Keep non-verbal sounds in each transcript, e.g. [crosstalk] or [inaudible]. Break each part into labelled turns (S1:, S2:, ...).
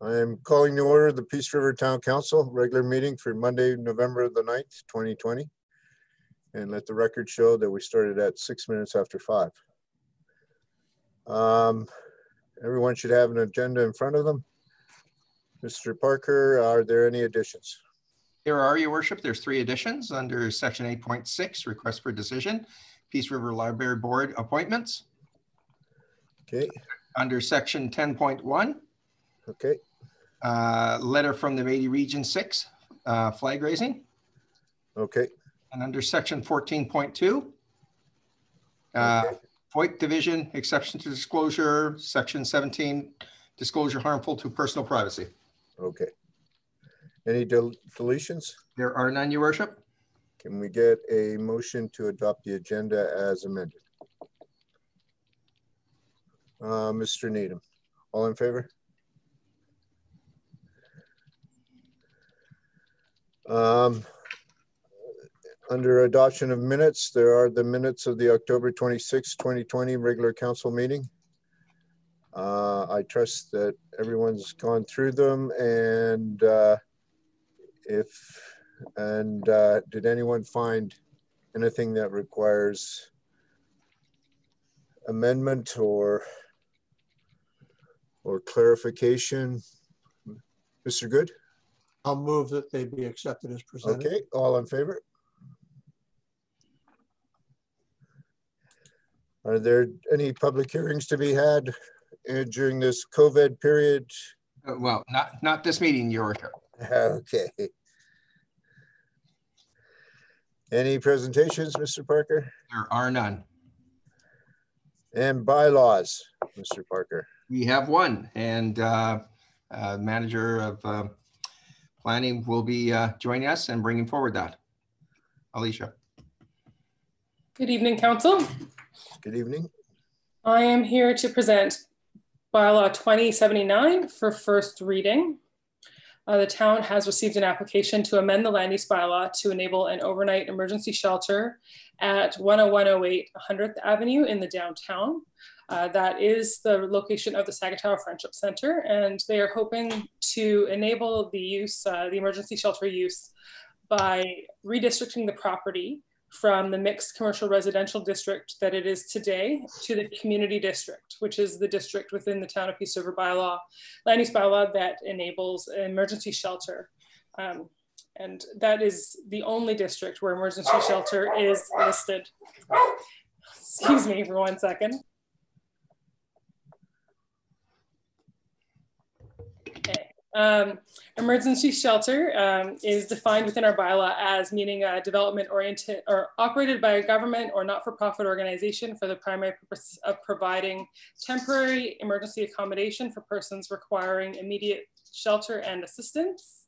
S1: I am calling to order the Peace River Town Council regular meeting for Monday, November the 9th, 2020. And let the record show that we started at six minutes after five. Um, Everyone should have an agenda in front of them. Mr. Parker, are there any additions?
S2: There are, your worship. There's three additions under section 8.6, request for decision, Peace River Library Board appointments.
S1: Okay,
S2: Under section 10.1,
S1: okay,
S2: uh, letter from the Metis Region 6, uh, flag raising.
S1: okay,
S2: And under section 14.2, uh,
S1: Okay.
S2: Division, exception to disclosure, section 17, disclosure harmful to personal privacy.
S1: okay. Any del- deletions?
S2: There are none, your worship.
S1: Can we get a motion to adopt the agenda as amended? Uh, Mr. Needham, all in favor? Um, under adoption of minutes, there are the minutes of the October 26, 2020 regular council meeting. Uh, I trust that everyone's gone through them and uh, if and uh, did anyone find anything that requires amendment or or clarification? Mr. Good?
S3: I'll move that they be accepted as presented.
S1: Okay, all in favor? Are there any public hearings to be had uh, during this COVID period?
S2: Uh, Well, not, not this meeting, your worship. [laughs]
S1: Okay. Any presentations, Mr. Parker?
S2: There are none.
S1: And bylaws, Mr. Parker?
S2: We have one, and uh, uh, manager of uh, planning will be uh, joining us and bringing forward that. Alicia.
S4: Good evening, Council.
S1: Good evening.
S4: I am here to present bylaw 2079 for first reading. Uh, the town has received an application to amend the land use bylaw to enable an overnight emergency shelter at 10108 100th Avenue in the downtown. Uh, that is the location of the Sagitawa Friendship Center, and they are hoping to enable the use, uh, the emergency shelter use, by redistricting the property from the mixed commercial residential district that it is today to the community district, which is the district within the town of Peace River bylaw, land use bylaw that enables emergency shelter. Um, and that is the only district where emergency shelter is listed. Excuse me for one second. Okay. Um, emergency shelter um, is defined within our bylaw as meaning a development oriented or operated by a government or not-for-profit organization for the primary purpose of providing temporary emergency accommodation for persons requiring immediate shelter and assistance.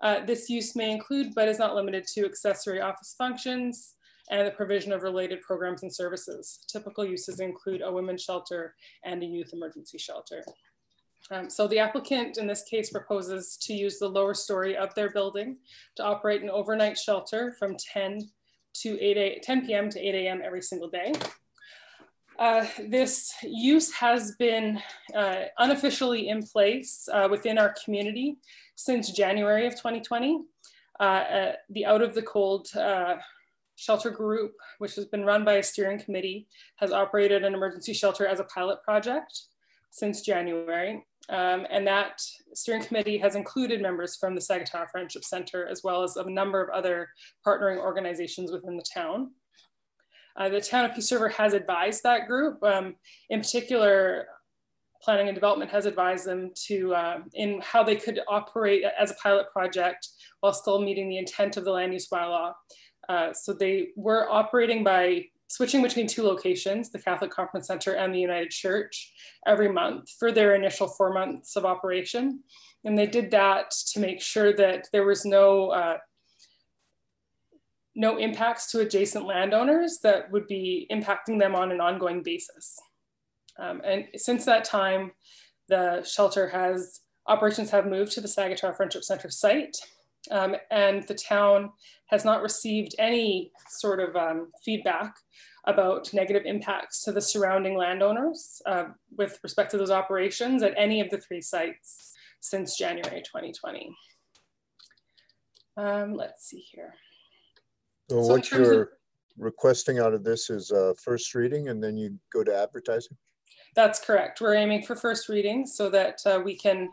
S4: Uh, this use may include, but is not limited to accessory office functions and the provision of related programs and services. Typical uses include a women's shelter and a youth emergency shelter. Um, so the applicant in this case proposes to use the lower story of their building to operate an overnight shelter from 10 to 8 a, 10 p.m. to 8 a.m. every single day. Uh, this use has been uh, unofficially in place uh, within our community since January of 2020. Uh, uh, the Out of the Cold uh, Shelter Group, which has been run by a steering committee, has operated an emergency shelter as a pilot project since January. Um, and that steering committee has included members from the Sagitawa Friendship Center, as well as a number of other partnering organizations within the town. Uh, the town of Peace River has advised that group. Um, in particular, planning and development has advised them to uh, in how they could operate as a pilot project while still meeting the intent of the land use bylaw. Uh, so they were operating by switching between two locations, the Catholic Conference Center and the United Church, every month for their initial four months of operation. And they did that to make sure that there was no uh, no impacts to adjacent landowners that would be impacting them on an ongoing basis. Um, and since that time, the shelter has operations have moved to the Sagitawa Friendship Center site. Um, and the town has not received any sort of um, feedback about negative impacts to the surrounding landowners uh, with respect to those operations at any of the three sites. since January 2020. Um, let's see here.
S1: So
S4: So
S1: what you're requesting out of this is uh first reading and then you go to advertising?
S4: That's correct. We're aiming for first reading so that uh, we can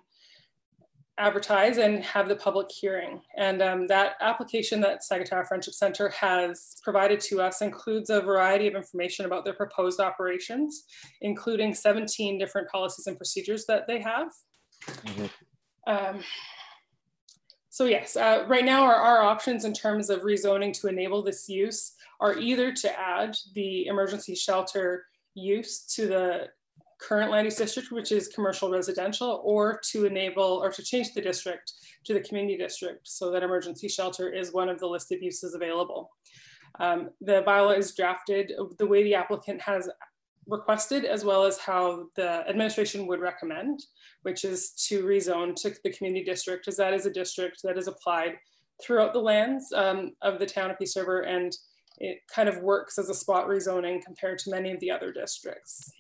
S4: advertise and have the public hearing. And um, that application that Sagitawa Friendship Center has provided to us includes a variety of information about their proposed operations, including 17 different policies and procedures that they have.
S1: Mhm.
S4: Um, so yes, uh, right now our, our options in terms of rezoning to enable this use are either to add the emergency shelter use to the current land use district, which is commercial residential, or to enable or to change the district to the community district so that emergency shelter is one of the listed uses available. Um, the bylaw is drafted the way the applicant has requested, as well as how the administration would recommend, which is to rezone to the community district, as that is a district that is applied throughout the lands um, of the town of Peace River, and it kind of works as a spot rezoning compared to many of the other districts.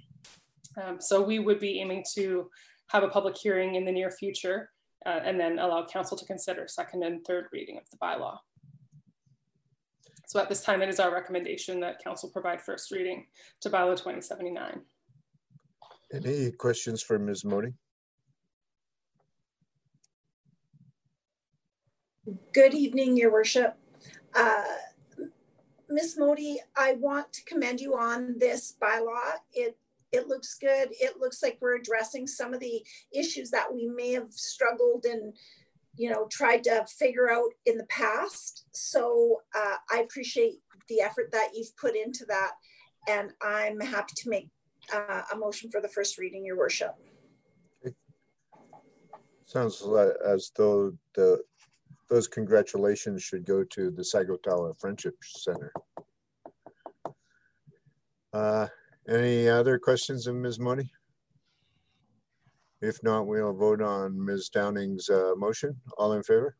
S4: Um, so we would be aiming to have a public hearing in the near future uh, and then allow council to consider second and third reading of the bylaw. So at this time, it is our recommendation that council provide first reading to bylaw 2079.
S1: Any questions for Ms. Modi?
S5: Good evening, your worship. Uh, Ms. Modi, I want to commend you on this bylaw. It, it looks good. It looks like we're addressing some of the issues that we may have struggled and, you know, tried to figure out in the past. So uh, I appreciate the effort that you've put into that. And I'm happy to make uh, a motion for the first reading, your worship.
S1: Sounds li- as though the, those congratulations should go to the Sagitawa Friendship Center. Uh, Any other questions of Ms. Modi? If not, we'll vote on Ms. Downing's uh, motion. All in favor?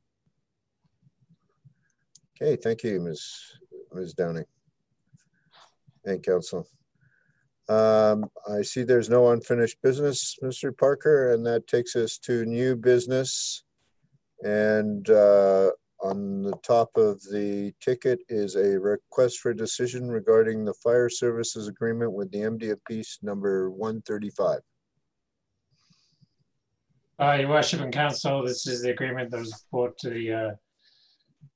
S1: Okay, thank you, Ms. Ms. Downing. And council. Um, I see there's no unfinished business, Mr. Parker, and that takes us to new business. And uh, on the top of the ticket is a request for decision regarding the fire services agreement with the MD of Peace number 135.
S6: Uh, Your worship and council, this is the agreement that was brought to the uh,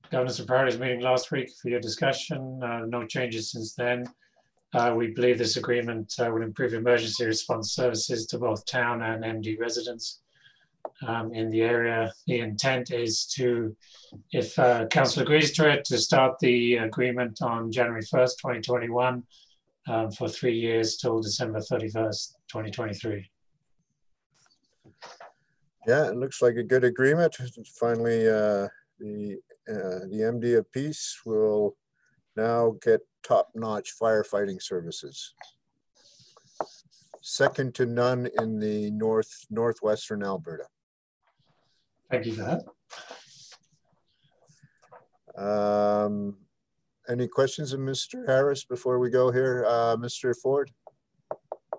S6: governance and priorities meeting last week for your discussion. Uh, no changes since then. Uh, we believe this agreement uh, will improve emergency response services to both town and MD residents um, in the area. The intent is to, if uh, council agrees to it, to start the agreement on January 1st, 2021 um, for three years till December 31st, 2023.
S1: Yeah, it looks like a good agreement. Finally, uh, the, uh, the MD of Peace will now get top-notch firefighting services. Second to none in the north, northwestern Alberta.
S6: Thank you for that.
S1: Um, any questions of Mr. Harris before we go here? Uh, Mr. Ford?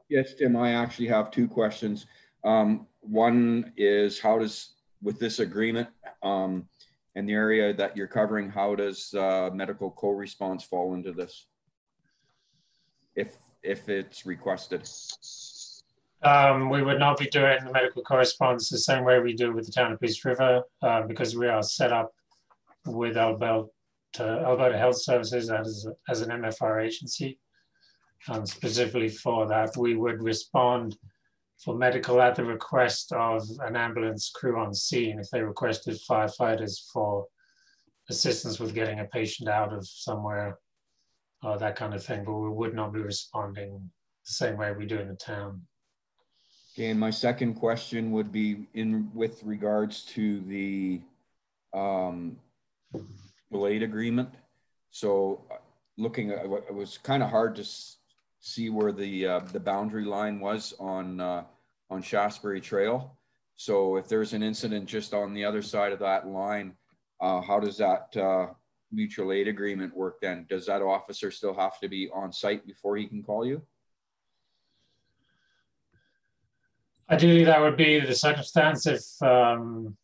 S7: Yes, Tim, I actually have two questions. Um, one is how does, with this agreement, um, and the area that you're covering, how does, uh, medical co-response fall into this? If, if it's requested.
S6: Um, we would not be doing the medical co-response the same way we do with the town of Peace River, uh, because we are set up with Alberta, Alberta Health Services as, as an MFR agency. Um, specifically for that, we would respond for medical at the request of an ambulance crew on scene if they requested firefighters for assistance with getting a patient out of somewhere or that kind of thing, but we would not be responding the same way we do in the town.
S7: Okay, and my second question would be in with regards to the um, delayed agreement. So uh, looking at, it was kind of hard to see where the uh, the boundary line was on uh, on Shaftesbury Trail. So if there's an incident just on the other side of that line, uh, how does that uh, mutual aid agreement work then? Does that officer still have to be on site before he can call you?
S6: Ideally, that would be the circumstance if, um,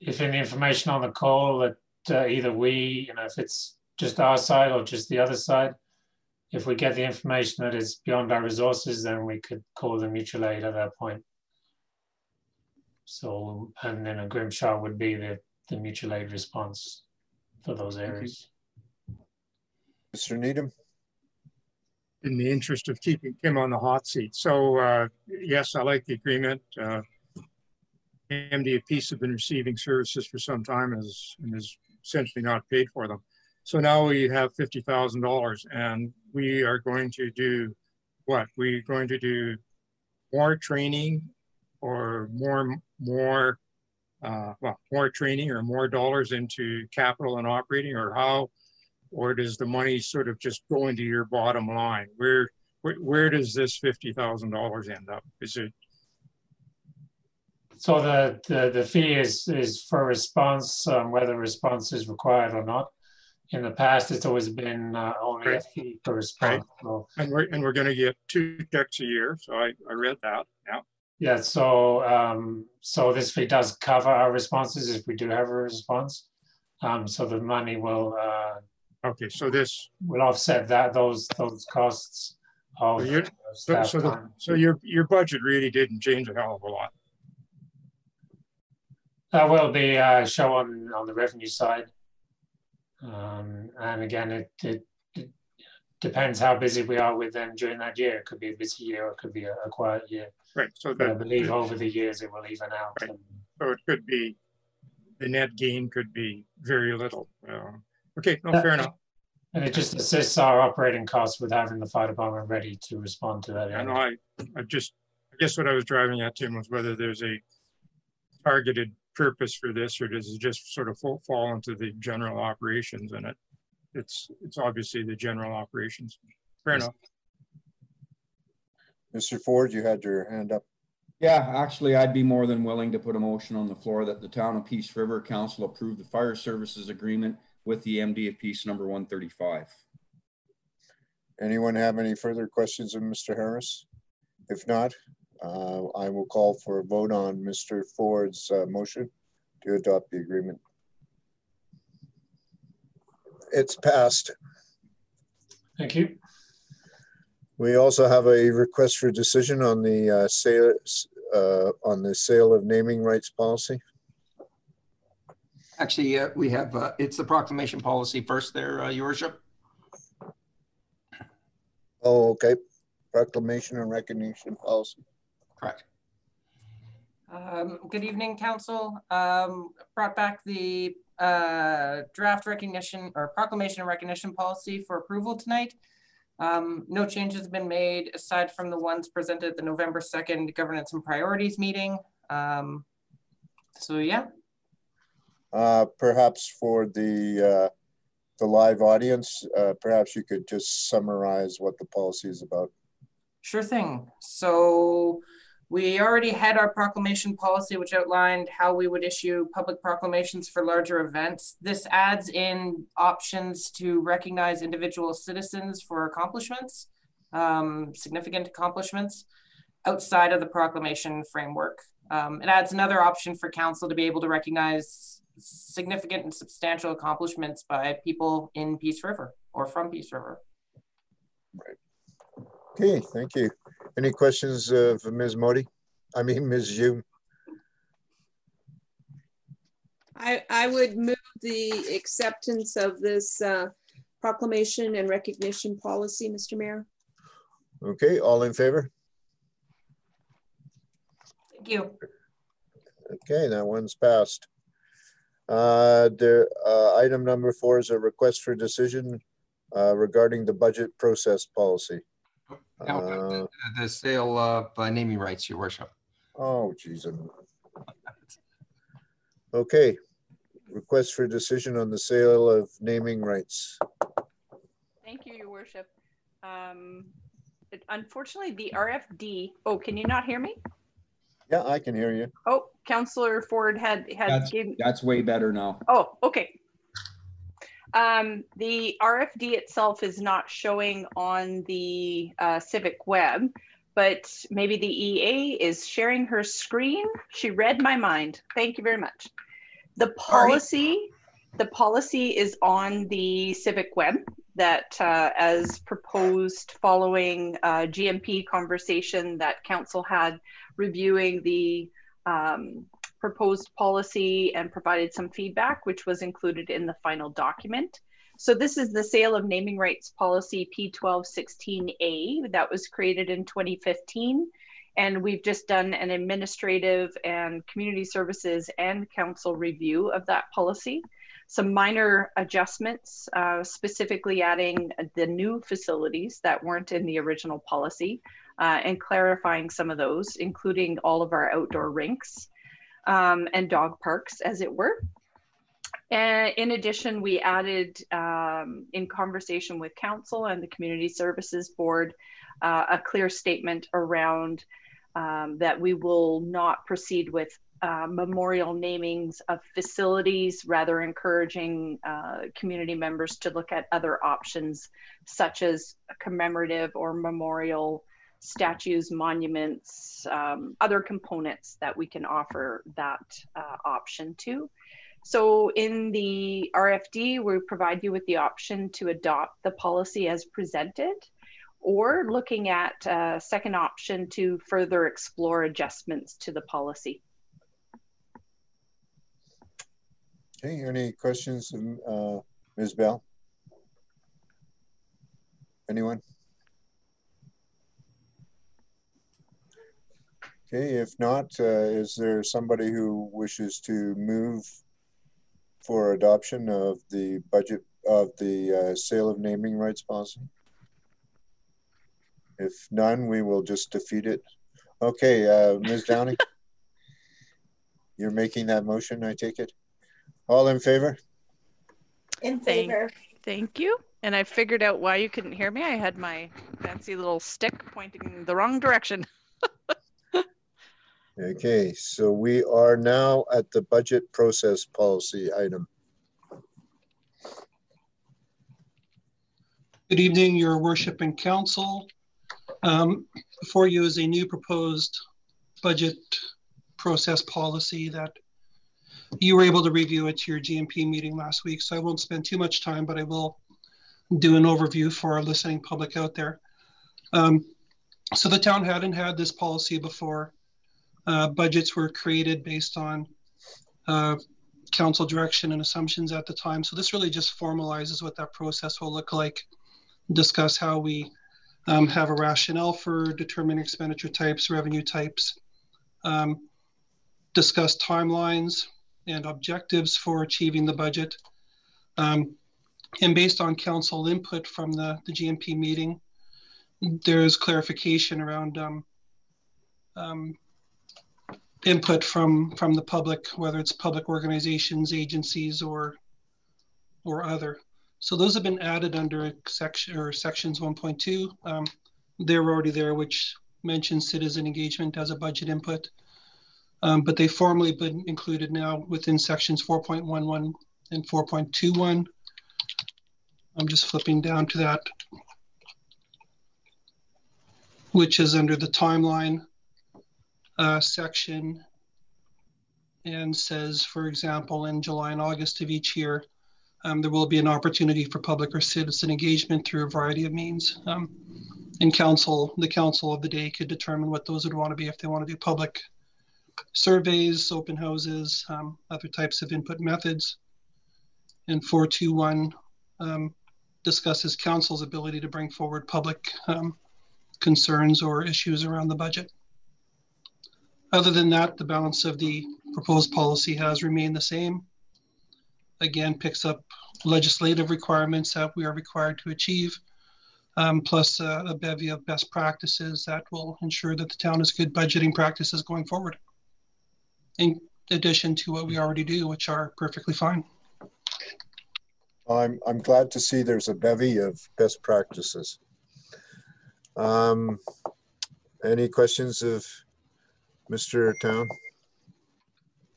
S6: if in the information on the call that uh, either we, you know, if it's just our side or just the other side, if we get the information that is beyond our resources, then we could call the mutual aid at that point. So, and then a Grimshaw would be the, the mutual aid response for those areas.
S1: Mr. Needham?
S8: in the interest of keeping Kim on the hot seat. So uh, yes, I like the agreement. Uh, MD of have been receiving services for some time as, and is essentially not paid for them. So now we have $50,000 and we are going to do what? We're going to do more training or more, more, uh, well, more training or more dollars into capital and operating or how or does the money sort of just go into your bottom line? Where where, where does this fifty thousand dollars end up? Is it
S6: So the, the, the fee is, is for response, um, whether response is required or not. In the past, it's always been uh, only a fee for response. So,
S8: and we're and we're going to get two checks a year? So I I read that. Yeah.
S6: Yeah, so, um, so this fee does cover our responses if we do have a response. Um, so the money will, uh,
S8: Okay. So this
S6: will offset that, those, those costs of
S8: So so so, the, so your your budget really didn't change a hell of a lot.
S6: That will be uh, show on on the revenue side. Um, and again, it, it, it depends how busy we are with them during that year. It could be a busy year, or it could be a, a quiet year.
S8: Right. So
S6: I believe over the years it will even out.
S8: Right.
S6: And
S8: so it could be the net gain could be very little. Uh, okay. No,
S6: Uh,
S8: fair enough.
S6: And it just assists our operating costs with having the fire department ready to respond to that.
S8: I know. I, I just, I guess what I was driving at, Tim, was whether there's a targeted purpose for this, or does it just sort of fall, fall into the general operations and it? It's, it's obviously the general operations. Fair
S6: Yes.
S8: enough.
S1: Mr. Ford, you had your hand up.
S7: Yeah, actually, I'd be more than willing to put a motion on the floor that the town of Peace River Council approve the fire services agreement with the MD of Peace number one thirty-five.
S1: Anyone have any further questions of Mr. Harris? If not, uh, I will call for a vote on Mr. Ford's uh, motion to adopt the agreement. It's passed.
S6: Thank you.
S1: We also have a request for decision on the uh, sale, uh, on the sale of naming rights policy.
S2: Actually, uh, we have, uh, it's the proclamation policy first there, uh, your worship.
S1: Oh, okay. Proclamation and recognition policy.
S2: Correct.
S9: Um, Good evening, council. Um, Brought back the uh, draft recognition or proclamation and recognition policy for approval tonight. Um, No changes have been made aside from the ones presented at the November 2nd Governance and Priorities meeting. Um, So yeah,
S1: Uh, perhaps for the, uh, the live audience, uh, perhaps you could just summarize what the policy is about.
S9: Sure thing. So we already had our proclamation policy, which outlined how we would issue public proclamations for larger events. This adds in options to recognize individual citizens for accomplishments, um, significant accomplishments outside of the proclamation framework. Um, it adds another option for council to be able to recognize significant and substantial accomplishments by people in Peace River or from Peace River.
S1: Okay, thank you. Any questions for Ms. Modi? I mean, Ms. Hume?
S10: I, I would move the acceptance of this uh, proclamation and recognition policy, Mr. Mayor.
S1: Okay, all in favor?
S9: Thank you.
S1: Okay, that one's passed. Uh, there, uh, item number four is a request for decision uh, regarding the budget process policy.
S2: Now,
S1: Uh,
S2: the- the sale of uh, naming rights, your worship.
S1: Oh, geez. I'm- Okay, request for decision on the sale of naming rights.
S11: Thank you, your worship. Um, it- Unfortunately, the RFD, oh, can you not hear me?
S1: Yeah, I can hear you.
S11: Oh, Counselor Ford had, had
S7: That's,
S11: gave,
S7: that's way better now.
S11: oh, okay. Um, the RFD itself is not showing on the uh, Civic web, but maybe the EA is sharing her screen. She read my mind. Thank you very much. The policy, the policy is on the Civic web that uh, as proposed following uh, GMP conversation that council had reviewing the um, proposed policy and provided some feedback, which was included in the final document. So this is the sale of naming rights policy P1216A that was created in 2015. And we've just done an administrative and community services and council review of that policy. Some minor adjustments, uh, specifically adding the new facilities that weren't in the original policy uh, and clarifying some of those, including all of our outdoor rinks um, and dog parks, as it were. And in addition, we added, um, in conversation with council and the Community Services Board, uh, a clear statement around um, that we will not proceed with uh, memorial namings of facilities, rather encouraging uh, community members to look at other options, such as commemorative or memorial statues, monuments, um, other components that we can offer that uh, option to. So in the RFD, we provide you with the option to adopt the policy as presented or looking at a second option to further explore adjustments to the policy.
S1: Okay, any questions, uh, Ms. Bell? Anyone? Okay, if not, uh, is there somebody who wishes to move for adoption of the budget of the uh, sale of naming rights policy? If none, we will just defeat it. Okay, uh, Ms. Downey, [laughs] You're making that motion, I take it? All in favor?
S5: In
S11: Thank-
S5: favor.
S11: Thank you. And I figured out why you couldn't hear me. I had my fancy little stick pointing the wrong direction. [laughs]
S1: Okay, so we are now at the budget process policy item.
S12: Good evening, your worship and council. Um, Before you is a new proposed budget process policy that you were able to review at your GMP meeting last week, so I won't spend too much time, but I will do an overview for our listening public out there. Um, So the town hadn't had this policy before. Uh, Budgets were created based on uh, council direction and assumptions at the time. So this really just formalizes what that process will look like discuss how we um, have a rationale for determining expenditure types, revenue types, um, discuss timelines and objectives for achieving the budget. Um, and based on council input from the, the GMP meeting, there's clarification around um, um, input from from the public, whether it's public organizations, agencies, or or other. So those have been added under section or sections 1.2. Um, they're already there, which mentions citizen engagement as a budget input. Um, but they formally been included now within sections 4.11 and 4.21. I'm just flipping down to that, which is under the timeline uh, section and says, for example, in July and August of each year, um, there will be an opportunity for public or citizen engagement through a variety of means. Um, and council, the council of the day could determine what those would want to be if they want to do public surveys, open houses, um, other types of input methods. And 421 um, discusses council's ability to bring forward public um, concerns or issues around the budget. Other than that, the balance of the proposed policy has remained the same again picks up legislative requirements that we are required to achieve, um, plus a bevy of best practices that will ensure that the town has good budgeting practices going forward. In addition to what we already do, which are perfectly fine.
S1: I'm, I'm glad to see there's a bevy of best practices. Um, any questions of Mr. Town?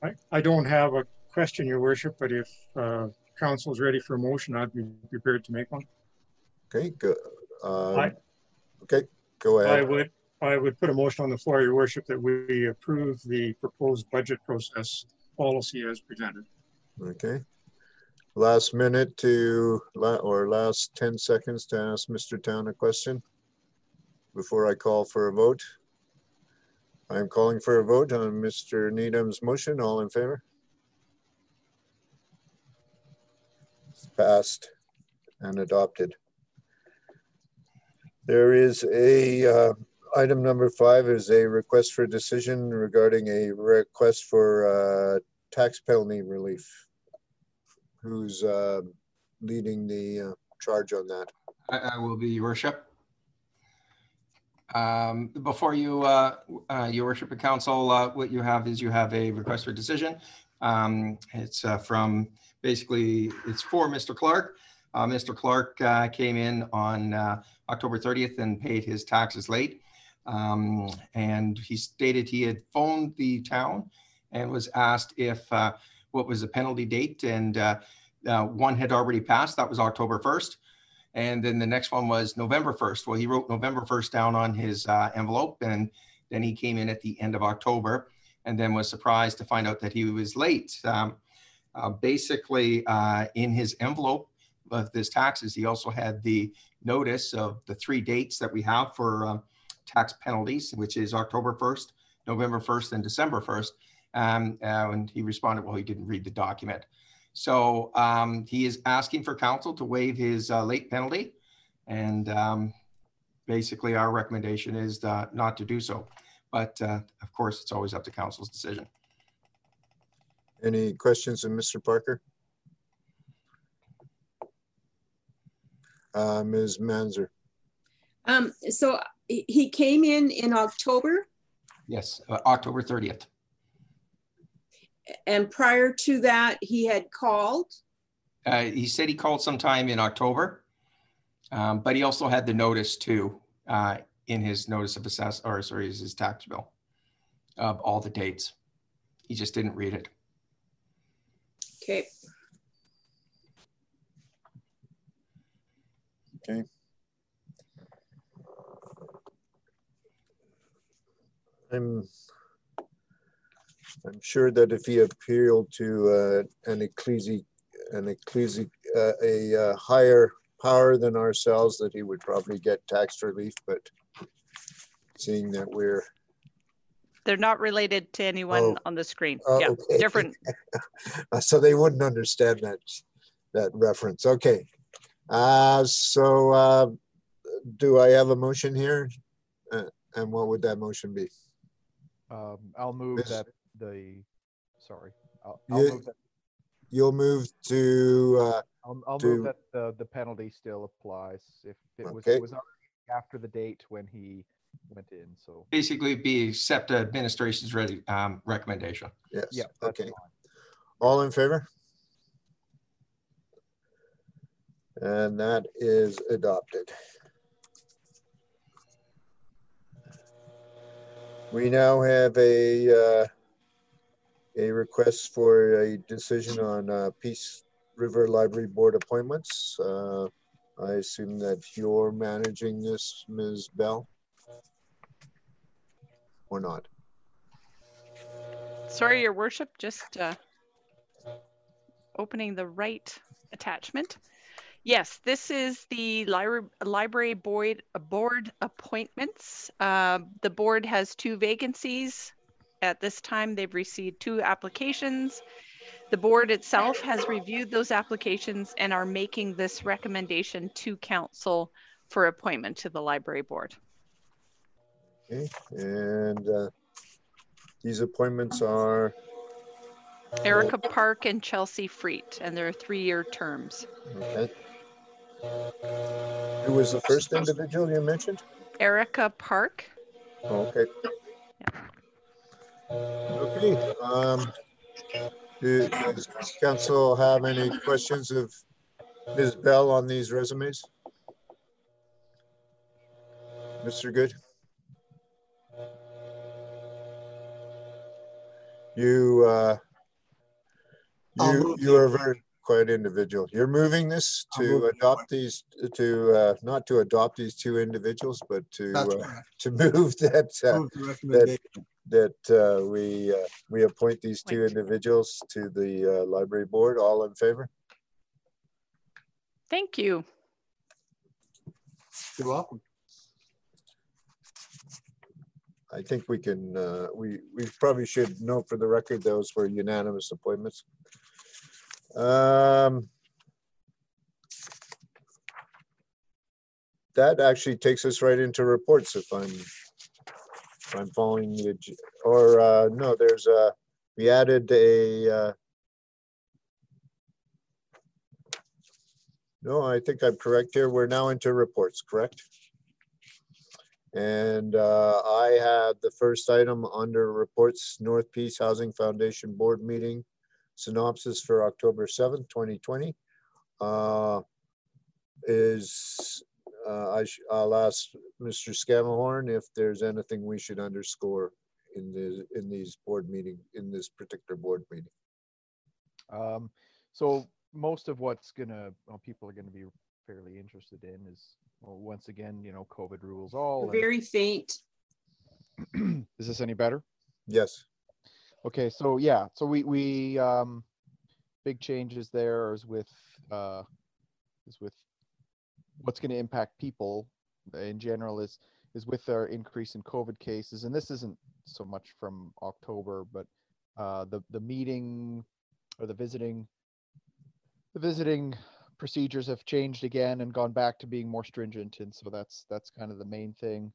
S8: I, I don't have a question, your worship, but if uh, council is ready for a motion, I'd be prepared to make one.
S1: Okay, go. Um,
S8: I-
S1: okay, go ahead.
S8: I would, I would put a motion on the floor, your worship, that we approve the proposed budget process policy as presented.
S1: Okay. Last minute to, or last 10 seconds to ask Mr. Town a question before I call for a vote. I'm calling for a vote on Mr. Needham's motion. All in favor? It's Passed and adopted. There is a, uh, item number five is a request for a decision regarding a request for uh, tax penalty relief. Who's uh, leading the uh, charge on that?
S2: I, I will be, your worship. Um, Before you, uh, uh, your worship and council, uh, what you have is you have a request for decision. Um, It's uh, from, basically, it's for Mr. Clark. Uh, Mr. Clark uh, came in on October 30th and paid his taxes late. Um, And he stated he had phoned the town and was asked if, what was the penalty date? And one had already passed, that was October 1st. And then the next one was November 1st. Well, he wrote November 1st down on his uh, envelope and then he came in at the end of October and then was surprised to find out that he was late. Um, uh, basically, uh, in his envelope of his taxes, he also had the notice of the three dates that we have for um, tax penalties, which is October 1st, November 1st, and December 1st. Um, uh, and he responded, well, he didn't read the document. So um, he is asking for council to waive his uh, late penalty. And um, basically, our recommendation is uh, not to do so. But uh, of course, it's always up to council's decision.
S1: Any questions of Mr. Parker? Uh, Ms. Manzer,
S10: Um, so he he came in in October
S2: Yes, uh, October 30th.
S10: And prior to that, he had called.
S2: Uh, he said he called sometime in October, um, but he also had the notice too uh, in his notice of assess or sorry, his tax bill of all the dates. He just didn't read it.
S10: Okay,
S1: okay. I'm, I'm sure that if he appealed to uh, an ecclesi, an ecclesi, uh, a uh, higher power than ourselves, that he would probably get tax relief, but seeing that we're,
S11: They're not related to anyone
S1: Oh.
S11: on the screen.
S1: Oh,
S11: Yeah,
S1: okay.
S11: different. [laughs]
S1: so they wouldn't understand that, that reference. Okay. Uh, so uh, do I have a motion here? Uh, And what would that motion be?
S13: Um, I'll move
S1: This-
S13: that the, sorry, I'll, I'll
S1: You-
S13: move that,
S1: You'll move to, uh,
S13: I'll, I'll
S1: to-
S13: move that the, the penalty still applies if it was,
S1: Okay.
S13: it was after the date when he went in, so.
S2: Basically, be accept administration's ready, um, recommendation.
S1: yes,
S13: Yeah,
S1: okay.
S13: fine.
S1: All in favor? And that is adopted. We now have a, uh, a request for a decision on uh, Peace River Library Board appointments. Uh, I assume that you're managing this, Ms. Bell? Or not?
S11: Sorry, your worship, just uh, opening the right attachment. Yes, this is the library, library board, board appointments. Uh, The board has two vacancies. At this time, they've received two applications. The board itself has reviewed those applications and are making this recommendation to council for appointment to the library board.
S1: Okay, and uh, these appointments are,
S11: Erica Park and Chelsea Freet, and they're three-year terms.
S1: okay. Who was the first individual you mentioned?
S11: Erica Park.
S1: Okay. Okay, um, do- does council have any questions of Ms. Bell on these resumes? Mr. Good? You, uh, you, you are very, quiet individual. You're moving this to
S3: move it.
S1: adopt these, to, uh, not to adopt these two individuals, but to, uh,
S3: correct.
S1: to move [laughs] that, uh,
S3: Move the
S1: that uh, we, uh, we appoint these two individuals to the uh, library board. All in favor?
S11: Thank you.
S3: You're welcome.
S1: I think we can, uh, we, we probably should note for the record, those were unanimous appointments. Um, That actually takes us right into reports if I'm, if I'm following the, or, uh, no, there's a, we added a, uh, no, I think I'm correct here. We're now into reports, correct? And uh, I have the first item under reports, North Peace Housing Foundation Board Meeting synopsis for October seventh, twenty twenty. Uh, Is, uh, I, sh- I'll ask Mr. Scamahorn if there's anything we should underscore in the, in these board meeting, in this particular board meeting.
S13: Um, so most of what's gonna, well, people are gonna be fairly interested in is, well, once again, you know, COVID rules all.
S10: Very faint. [clears throat]
S13: Is this any better?
S1: Yes,
S13: Okay, so yeah, so we, we, um, big changes there is with, uh, is with what's gonna impact people in general is, is with our increase in COVID cases, and this isn't so much from October, but, uh, the, the meeting or the visiting, the visiting procedures have changed again and gone back to being more stringent, and so that's, that's kind of the main thing.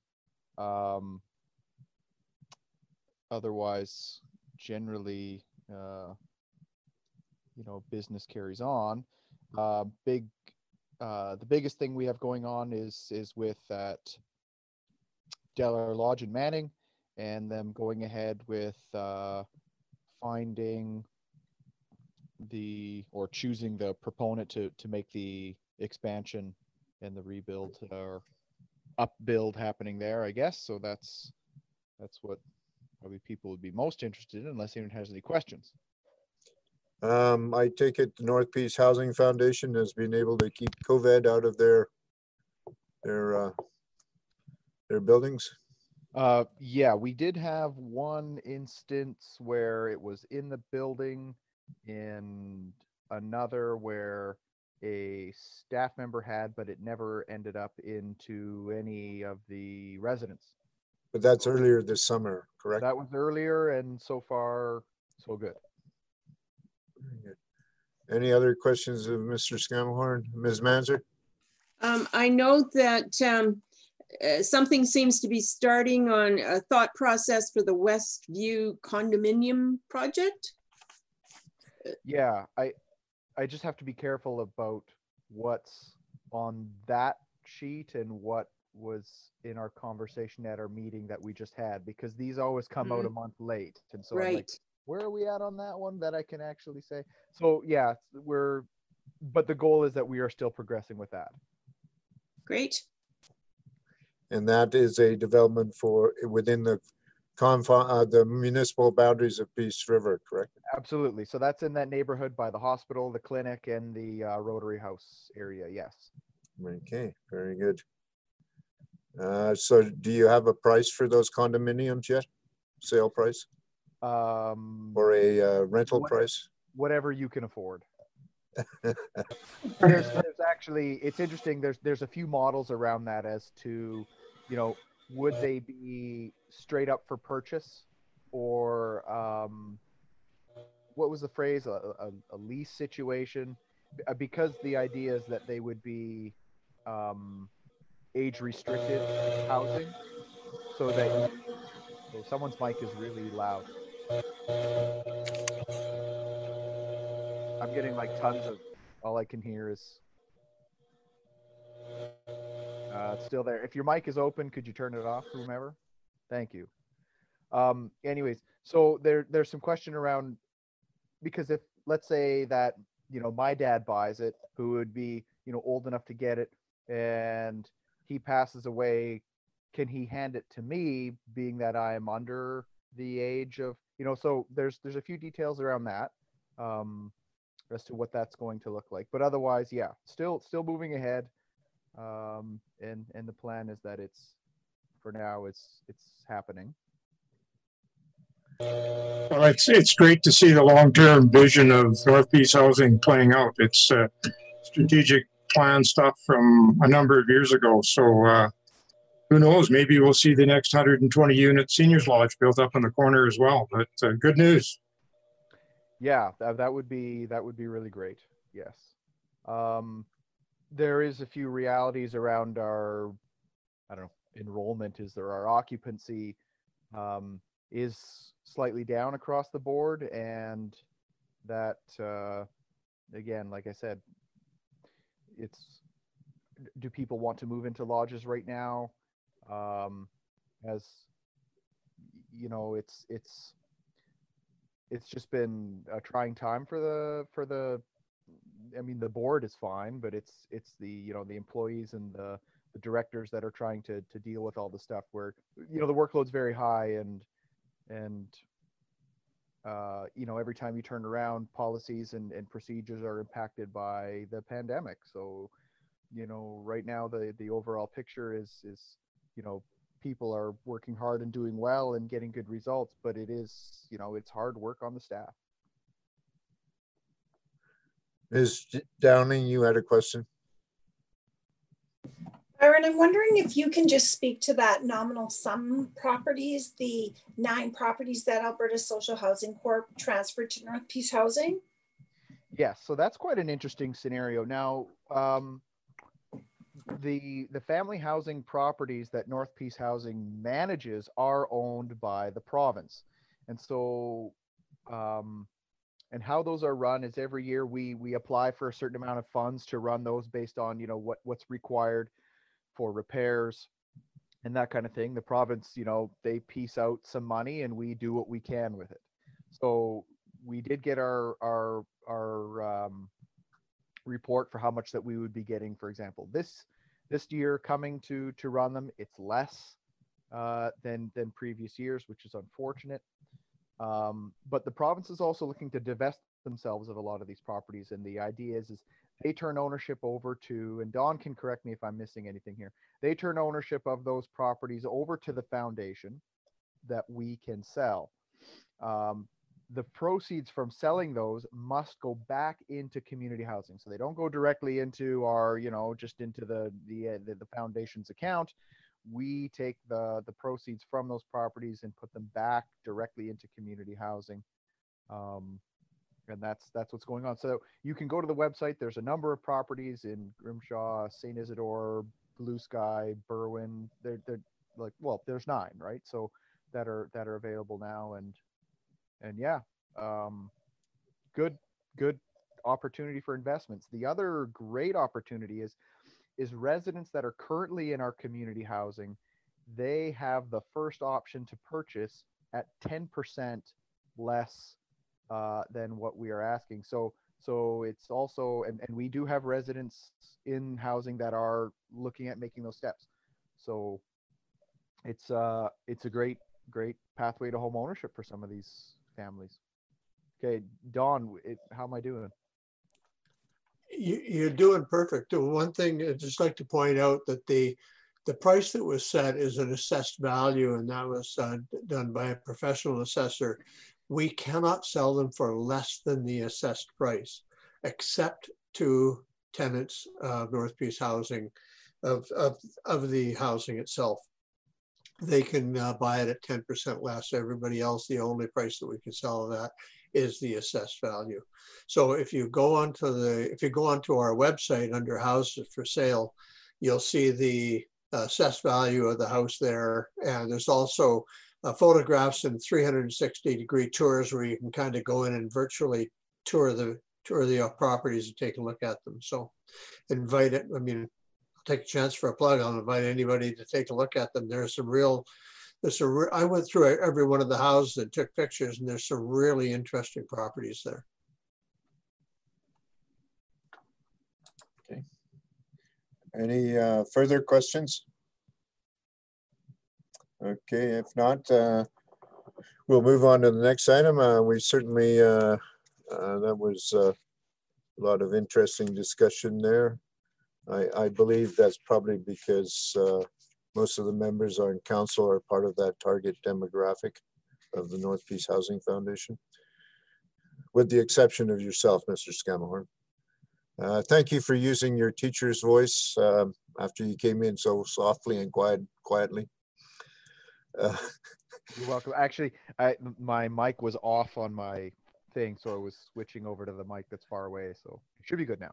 S13: Um, otherwise, generally, uh, you know, business carries on. Uh, big, uh, the biggest thing we have going on is is with that Delaware Lodge and Manning, and them going ahead with uh, finding the or choosing the proponent to to make the expansion and the rebuild or upbuild happening there, I guess. So that's that's what probably people would be most interested in, unless anyone has any questions.
S1: um, I take it the North Peace Housing Foundation has been able to keep COVID out of their, their, uh, their buildings.
S13: Uh, yeah, we did have one instance where it was in the building and another where a staff member had, but it never ended up into any of the residents.
S1: But that's earlier this summer, correct?
S13: That was earlier and so far, so good.
S1: Any other questions of Mr. Scamahorn? Ms. Manzer?
S10: Um, I know that, um, uh, something seems to be starting on a thought process for the Westview condominium project.
S13: Yeah, I, I just have to be careful about what's on that sheet and what was in our conversation at our meeting that we just had, because these always come out a month late. And so I'm like,
S10: Right.
S13: where are we at on that one that I can actually say? So yeah, we're, but the goal is that we are still progressing with that.
S10: Great.
S1: And that is a development for, within the confine, uh, the municipal boundaries of Peace River, correct?
S13: Absolutely. So that's in that neighborhood by the hospital, the clinic and the uh, Rotary House area. Yes.
S1: Okay, very good. Uh, so do you have a price for those condominiums yet? Sale price
S13: Um,
S1: or a uh, rental
S13: What-
S1: price?
S13: whatever you can afford. [laughs] there's, there's actually it's interesting there's there's a few models around that as to you know would they be straight up for purchase or um what was the phrase a, a, a lease situation because the idea is that they would be um age restricted housing so that so someone's mic is really loud I'm getting like tons of. All I can hear is. Uh, it's still there. If your mic is open, could you turn it off, whomever? Thank you. Um, anyways, so there there's some question around because if let's say that you know my dad buys it, who would be you know old enough to get it, and he passes away, can he hand it to me, being that I am under the age of you know? So there's there's a few details around that. Um, as to what that's going to look like. But otherwise, yeah, still still moving ahead. Um, and and the plan is that it's for now it's it's happening.
S8: Well, it's, it's great to see the long-term vision of North Peace Housing playing out. It's uh, strategic plan stuff from a number of years ago. So uh, who knows, maybe we'll see the next 120 unit seniors lodge built up in the corner as well. But uh, good news.
S13: Yeah, that, that would be that would be really great. Yes. Um, there is a few realities around our, I don't know, enrollment. Is there our occupancy um, is slightly down across the board, and that uh, again, like I said, it's do people want to move into lodges right now? Um, as you know, it's it's it's just been a trying time for the for the I mean the board is fine, but it's it's the you know the employees and the the directors that are trying to to deal with all the stuff where you know the workload's very high and and uh, you know every time you turn around policies and, and procedures are impacted by the pandemic so you know right now the the overall picture is is you know people are working hard and doing well and getting good results but it is you know it's hard work on the staff
S1: Ms. Downing, you had a question?
S5: Byron, I'm wondering if you can just speak to that nominal sum properties, the nine properties that Alberta Social Housing Corp transferred to North Peace Housing?
S13: Yes, so that's quite an interesting scenario. Now, um, the the family housing properties that North Peace Housing manages are owned by the province, and so um, and how those are run is every year we we apply for a certain amount of funds to run those based on you know what what's required for repairs and that kind of thing the province you know they piece out some money and we do what we can with it so we did get our our our um, report for how much that we would be getting for example this this year coming to to run them it's less uh, than than previous years which is unfortunate um, but the province is also looking to divest themselves of a lot of these properties. And the idea is, is they turn ownership over to, and Don can correct me if I'm missing anything here. They turn ownership of those properties over to the foundation that we can sell. Um, the proceeds from selling those must go back into community housing. So they don't go directly into our, you know, just into the the uh, the, the foundation's account we take the the proceeds from those properties and put them back directly into community housing um, and that's that's what's going on. So you can go to the website. There's a number of properties in grimshaw st isidore blue sky berwyn. They're, they're like well there's nine right? So that are that are available now. And and yeah um, good good opportunity for investments. The other great opportunity is is residents that are currently in our community housing, they have the first option to purchase at 10% less uh, than what we are asking. So, so it's also, and, and we do have residents in housing that are looking at making those steps. So it's, uh, it's a great, great pathway to home ownership for some of these families. Okay, Don, it, how am I doing?
S3: you, you're doing perfect. One thing I'd just like to point out that the the price that was set is an assessed value, and that was uh, done by a professional assessor. We cannot sell them for less than the assessed price, except to tenants of North Peace Housing, of, of, of the housing itself. They can uh, buy it at 10% less. Everybody else, the only price that we can sell that is the assessed value. So if you go onto the, if you go onto our website under houses for sale, you'll see the assessed value of the house there. And there's also uh, photographs and 360 degree tours where you can kind of go in and virtually tour the tour the uh, properties and take a look at them. So invite it. I mean, I'll take a chance for a plug. I'll invite anybody to take a look at them. There's some real there's a, I went through every one of the houses and took pictures and there's some really interesting properties there.
S1: Okay. Any uh, further questions? Okay, if not, uh, we'll move on to the next item. Uh, we certainly, uh, uh, that was uh, A lot of interesting discussion there. I, I believe that's probably because uh, most of the members on council are part of that target demographic of the North Peace Housing Foundation, with the exception of yourself, Mr. Scamahorn. Uh, thank you for using your teacher's voice um, after you came in so softly and quiet, quietly.
S13: You're welcome. Actually, I, my mic was off on my thing, so I was switching over to the mic that's far away. So it should be good now.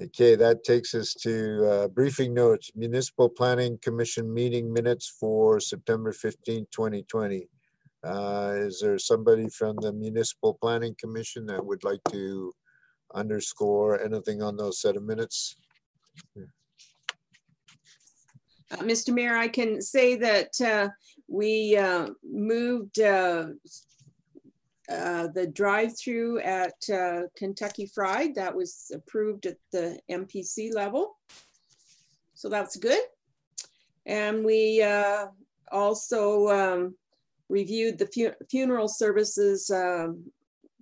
S1: Okay, that takes us to uh, briefing notes, Municipal Planning Commission meeting minutes for September 15, 2020. Uh, Is there somebody from the Municipal Planning Commission that would like to underscore anything on those set of minutes?
S10: Uh, Mr. Mayor, I can say that uh, we uh, moved uh, uh, the drive-through at uh, Kentucky Fried. That was approved at the MPC level. So that's good. And we also um, reviewed the fu funeral services, um,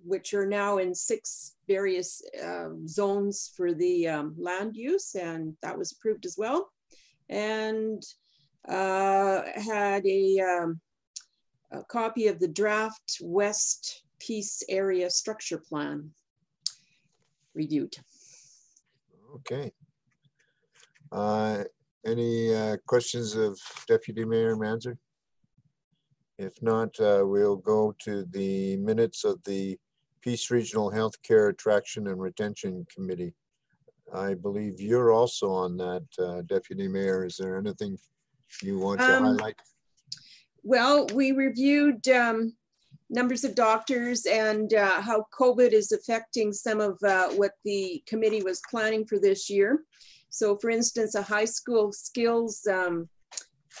S10: which are now in six various um, zones for the um, land use, and that was approved as well and uh, had a, um, a copy of the draft West Peace Area Structure Plan reviewed.
S1: Okay. Uh, Any uh, questions of Deputy Mayor Manzer? If not, uh, we'll go to the minutes of the Peace Regional Healthcare Attraction and Retention Committee. I believe you're also on that, uh, Deputy Mayor. Is there anything you want to
S10: Um,
S1: highlight?
S10: Well, we reviewed um, numbers of doctors and uh, how COVID is affecting some of uh, what the committee was planning for this year. So for instance, a high school skills um,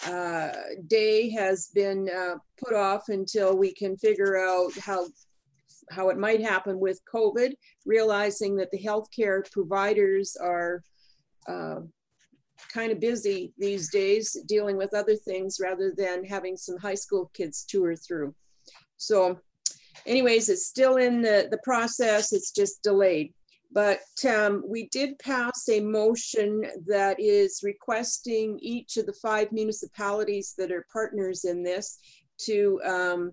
S10: uh, day has been uh, put off until we can figure out how how it might happen with COVID, realizing that the healthcare providers are uh, kind of busy these days dealing with other things rather than having some high school kids tour through. So anyways, it's still in the, the process, it's just delayed. But um, we did pass a motion that is requesting each of the five municipalities that are partners in this to um,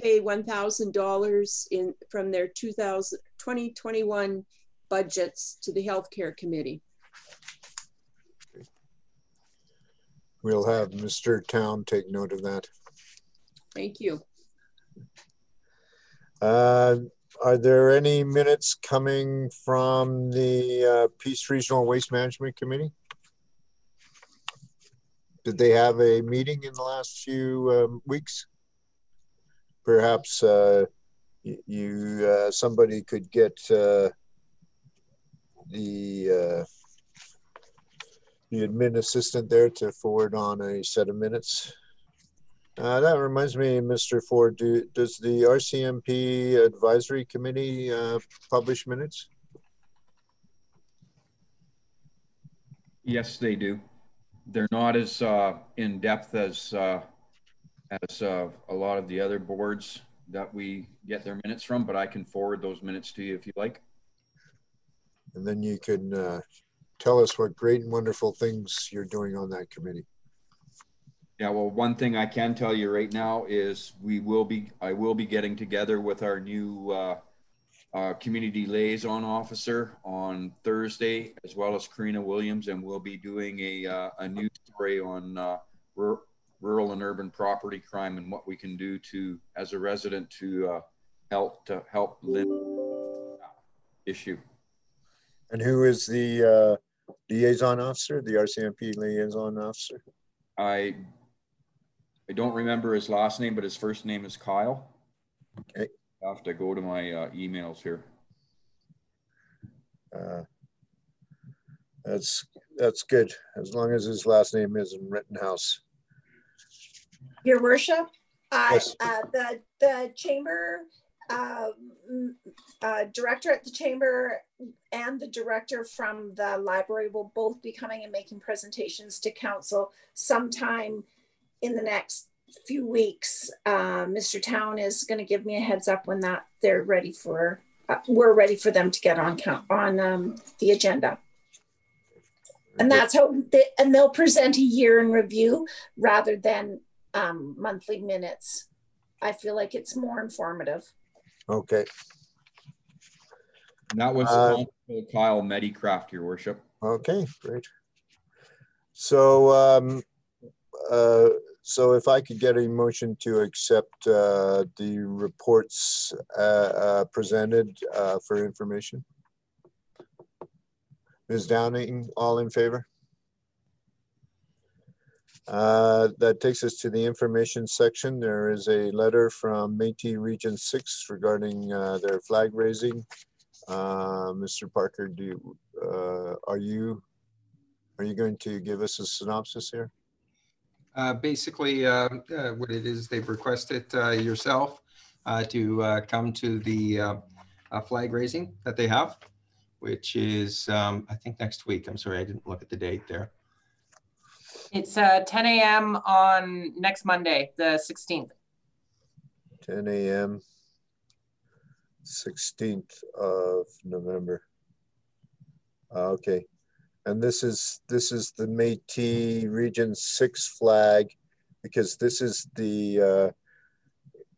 S10: pay $1,000 in from their 2000, 2021 budgets to the healthcare committee.
S1: We'll have Mr. Town take note of that.
S10: Thank you.
S1: Uh, Are there any minutes coming from the uh, Peace Regional Waste Management Committee? Did they have a meeting in the last few um, weeks? Perhaps uh, you, uh, somebody could get uh, the the admin assistant there to forward on a set of minutes. Uh, that reminds me, Mr. Ford, do, does the RCMP Advisory Committee uh, publish minutes?
S7: Yes, they do. They're not as uh, in-depth as, uh, as uh, a lot of the other boards that we get their minutes from, but I can forward those minutes to you if you like.
S1: And then you can uh, tell us what great and wonderful things you're doing on that committee.
S7: Yeah, well, one thing I can tell you right now is we will be, I will be getting together with our new uh, uh, community liaison officer on Thursday, as well as Karina Williams, and we'll be doing a, uh, a new story on uh, rural and urban property crime and what we can do to, as a resident, to uh, help to help limit issue.
S1: And who is the uh, liaison officer, the RCMP liaison officer?
S7: I I don't remember his last name, but his first name is Kyle.
S1: Okay.
S7: I have to go to my uh, emails here.
S1: Uh, That's, that's good, as long as his last name isn't Rittenhouse.
S5: Your worship, uh,
S1: Yes.
S5: uh, the, the chamber, um, uh, director at the chamber and the director from the library will both be coming and making presentations to council sometime in the next few weeks. Uh, Mr. Town is gonna give me a heads up when that, they're ready for, uh, we're ready for them to get on count on um, the agenda. And that's how they, and they'll present a year in review rather than um, monthly minutes. I feel like it's more informative.
S1: Okay,
S7: And that was
S1: Uh,
S7: Kyle Medicraft, your worship.
S1: okay, great. So, um, uh, so if I could get a motion to accept, uh, the reports, uh, uh, presented, uh, for information. Ms. Downing, all in favor? Uh, That takes us to the information section. There is a letter from Métis Region Six regarding uh, their flag raising. Uh, Mr. Parker, do, you, uh, are you, are you going to give us a synopsis here?
S2: Uh, Basically, what it is, they've requested yourself to come to the flag raising that they have, which is, um, I think, next week. I'm sorry, I didn't look at the date there.
S9: It's uh, 10 a.m. on next Monday, the 16th.
S1: Ten AM, sixteenth of November. Uh, Okay, and this is, this is the Métis Region Six flag, because this is the, uh,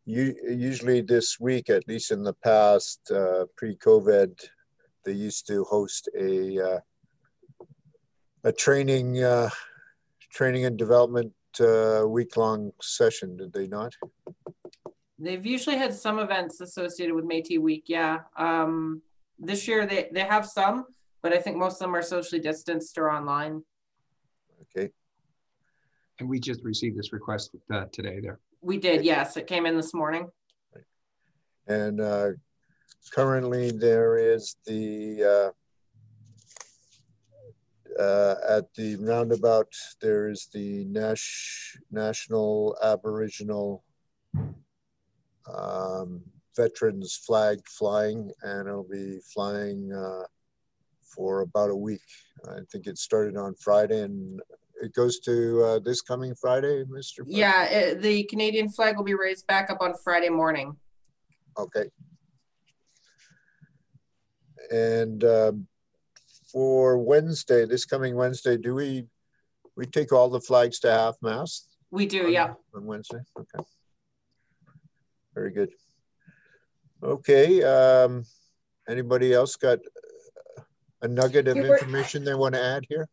S1: u- usually this week, at least in the past, uh, pre-COVID, they used to host a, uh, a training, uh, training and development, uh, week-long session, did they not?
S9: They've usually had some events associated with Métis Week. Yeah. Um, this year they, they have some, but I think most of them are socially distanced or online.
S1: Okay,
S2: And we just received this request uh, today there.
S9: We did, yes. It came in this morning.
S1: and uh, currently there is the, uh, at the roundabout, there is the Nash, National Aboriginal um, Veterans Flag flying, and it'll be flying uh, for about a week. I think it started on Friday and it goes to uh, this coming Friday, Mr.
S9: Yeah, it, the Canadian flag will be raised back up on Friday morning.
S1: Okay. And um, for Wednesday, this coming Wednesday, do we, we take all the flags to half mast?
S9: We do,
S1: on-
S9: yeah.
S1: On Wednesday, okay. Very good. Okay, um, anybody else got uh, a nugget of
S5: You
S1: information they want to add here?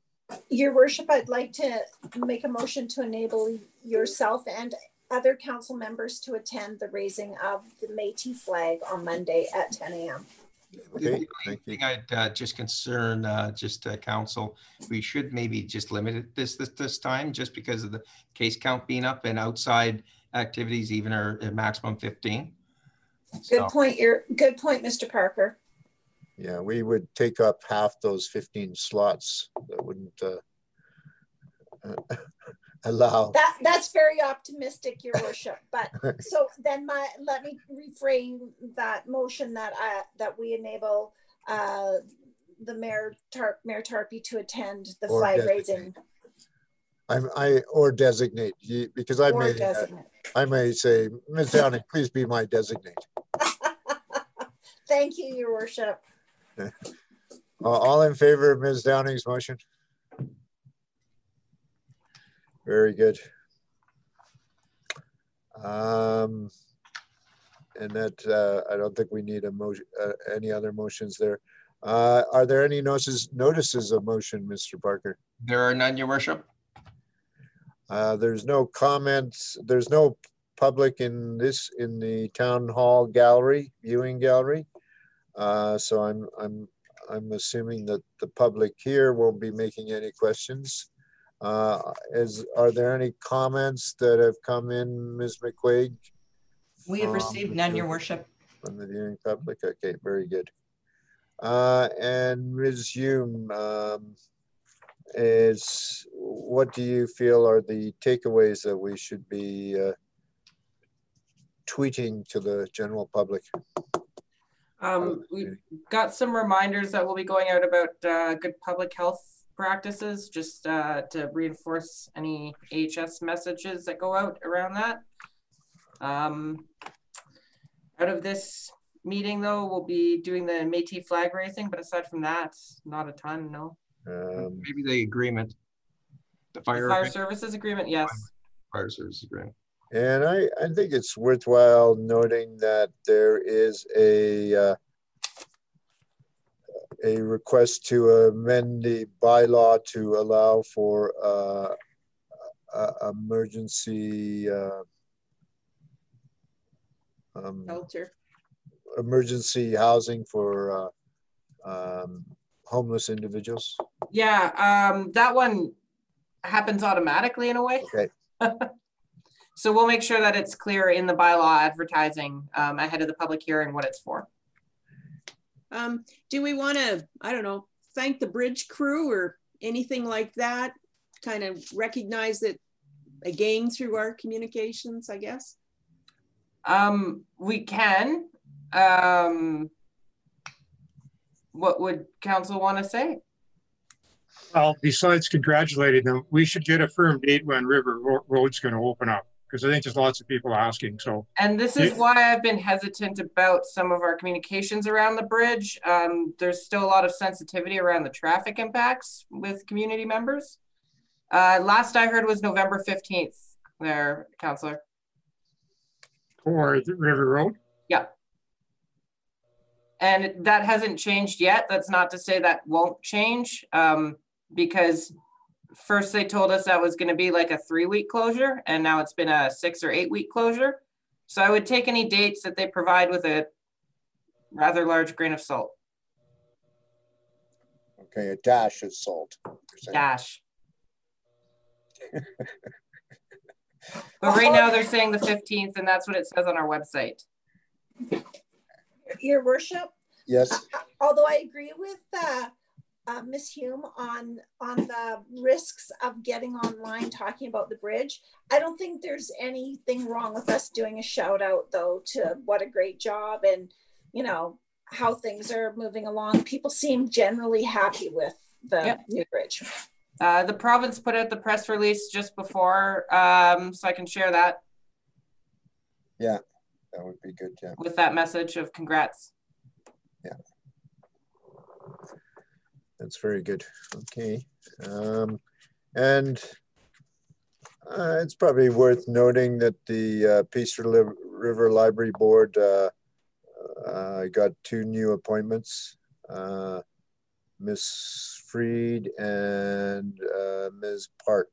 S5: Your worship, I'd like to make a motion to enable yourself and other council members to attend the raising of the Métis flag on Monday at ten AM.
S1: Okay,
S2: The
S1: thank you.
S2: thing I'd uh, just concern, uh, just uh, council, we should maybe just limit it this, this, this time, just because of the case count being up and outside activities even are at maximum 15.
S5: Good
S2: So,
S5: point, your, good point, Mr. Parker.
S1: Yeah, we would take up half those 15 slots that wouldn't uh, [laughs] allow.
S5: That, that's very optimistic, your worship, but [laughs] so then my, let me reframe that motion that I, that we enable uh, the mayor Tar, Mayor Tarpey to attend the
S1: Or
S5: flag
S1: designate.
S5: raising
S1: I'm, I, or designate, you- because I
S5: or
S1: may,
S5: designate.
S1: I may say, Ms. Downing, please be my designate. [laughs]
S5: Thank you, your worship. [laughs]
S1: Uh, All in favor of Ms. Downing's motion? Very good. Um, And that, uh, I don't think we need a motion, uh, any other motions there. Uh, Are there any notices, notices of motion, Mr. Parker?
S2: There are none, your worship?
S1: Uh, There's no comments, there's no public in this, in the town hall gallery, viewing gallery. Uh, So I'm, I'm, I'm assuming that the public here won't be making any questions. Uh, Is, are there any comments that have come in, Ms. McQuaig?
S14: We have received none, your worship.
S1: From the viewing public? Okay, very good. Uh, And Ms. Hume, um, is, what do you feel are the takeaways that we should be uh, tweeting to the general public?
S9: Um, we've got some reminders that will be going out about uh, good public health practices, just uh, to reinforce any AHS messages that go out around that. Um, out of this meeting though, we'll be doing the Métis flag raising, but aside from that, not a ton, no.
S1: Um,
S2: Maybe the agreement. The
S9: The
S2: fire.
S9: Fire services agreement, yes.
S2: Fire services agreement.
S1: And I, I think it's worthwhile noting that there is a, uh, a request to amend the bylaw to allow for, uh, uh, emergency, uh, um,
S10: Shelter.
S1: emergency housing for, uh, um, homeless individuals.
S9: Yeah, um, that one happens automatically in a way.
S1: Okay. [laughs]
S9: So we'll make sure that it's clear in the bylaw advertising, um, ahead of the public hearing what it's for.
S10: Um, do we want to, I don't know, thank the bridge crew or anything like that? Kind of recognize it again through our communications, I guess?
S9: Um, we can, um, what would council want to say?
S8: Well, besides congratulating them, we should get a firm date when River Ro- Road's going to open up because I think there's lots of people asking. So
S9: And this is why I've been hesitant about some of our communications around the bridge. Um, there's still a lot of sensitivity around the traffic impacts with community members. Uh, last I heard was November fifteenth there, Counselor.
S8: for the River Road,
S9: Yeah. And that hasn't changed yet. That's not to say that won't change, um, because first they told us that was gonna be like a three-week closure, and now it's been a six or eight-week closure. So I would take any dates that they provide with a rather large grain of salt,
S1: Okay, a dash of salt. you're
S9: dash. [laughs] But right now, they're saying the fifteenth, and that's what it says on our website.
S5: Your worship,
S1: Yes,
S5: although I agree with uh, uh, Ms. Hume on on the risks of getting online talking about the bridge, I don't think there's anything wrong with us doing a shout out though to what a great job and you know how things are moving along. People seem generally happy with the
S9: Yep.
S5: new bridge.
S9: Uh, the province put out the press release just before, um, so I can share that Yeah,
S1: that would be good, yeah.
S9: with that message of congrats.
S1: That's very good. Okay. Um, and uh, it's probably worth noting that the uh, Peace River Library Board uh, uh, got two new appointments. Uh, Miss Freed and uh, Ms. Park.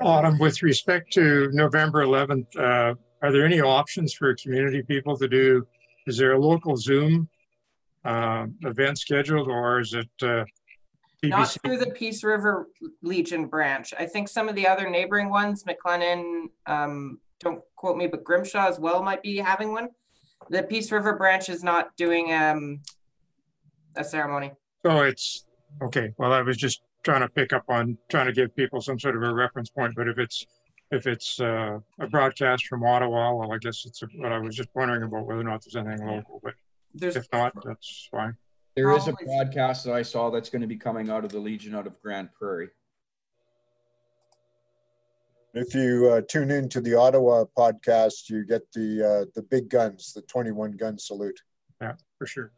S8: Autumn, with respect to November 11th, uh, are there any options for community people to do? Is there a local Zoom uh, event scheduled or is it uh,
S9: Not through the Peace River Legion branch. I think some of the other neighboring ones, McLennan, um, don't quote me, but Grimshaw as well might be having one. The Peace River branch is not doing, um, a ceremony.
S8: So it's, okay, well, I was just trying to pick up on, trying to give people some sort of a reference point, but if it's, if it's uh, a broadcast from Ottawa, well, I guess it's what I was just wondering about whether or not there's anything local, but
S9: There's,
S8: if not, that's fine.
S7: There is a
S9: Probably.
S7: broadcast that I saw that's going to be coming out of the Legion out of Grande Prairie.
S1: If you uh, tune into the Ottawa podcast, you get the uh, the big guns, the 21 gun salute.
S8: Yeah, for sure.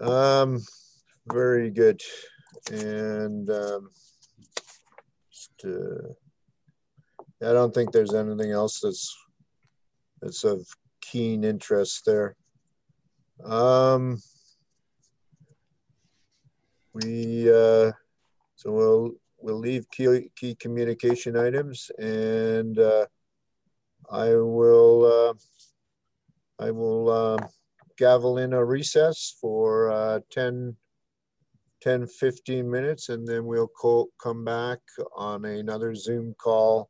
S1: Um, very good. And um, just, uh, I don't think there's anything else that's that's of keen interest there. Um, we uh, so we'll we'll leave key key communication items and uh, I will uh, I will uh, gavel in a recess for uh, 10, 10, 15 minutes, and then we'll co- come back on another Zoom call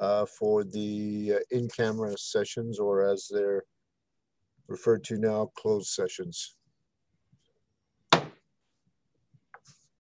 S1: uh, for the uh, in-camera sessions, or as they're referred to now, closed sessions.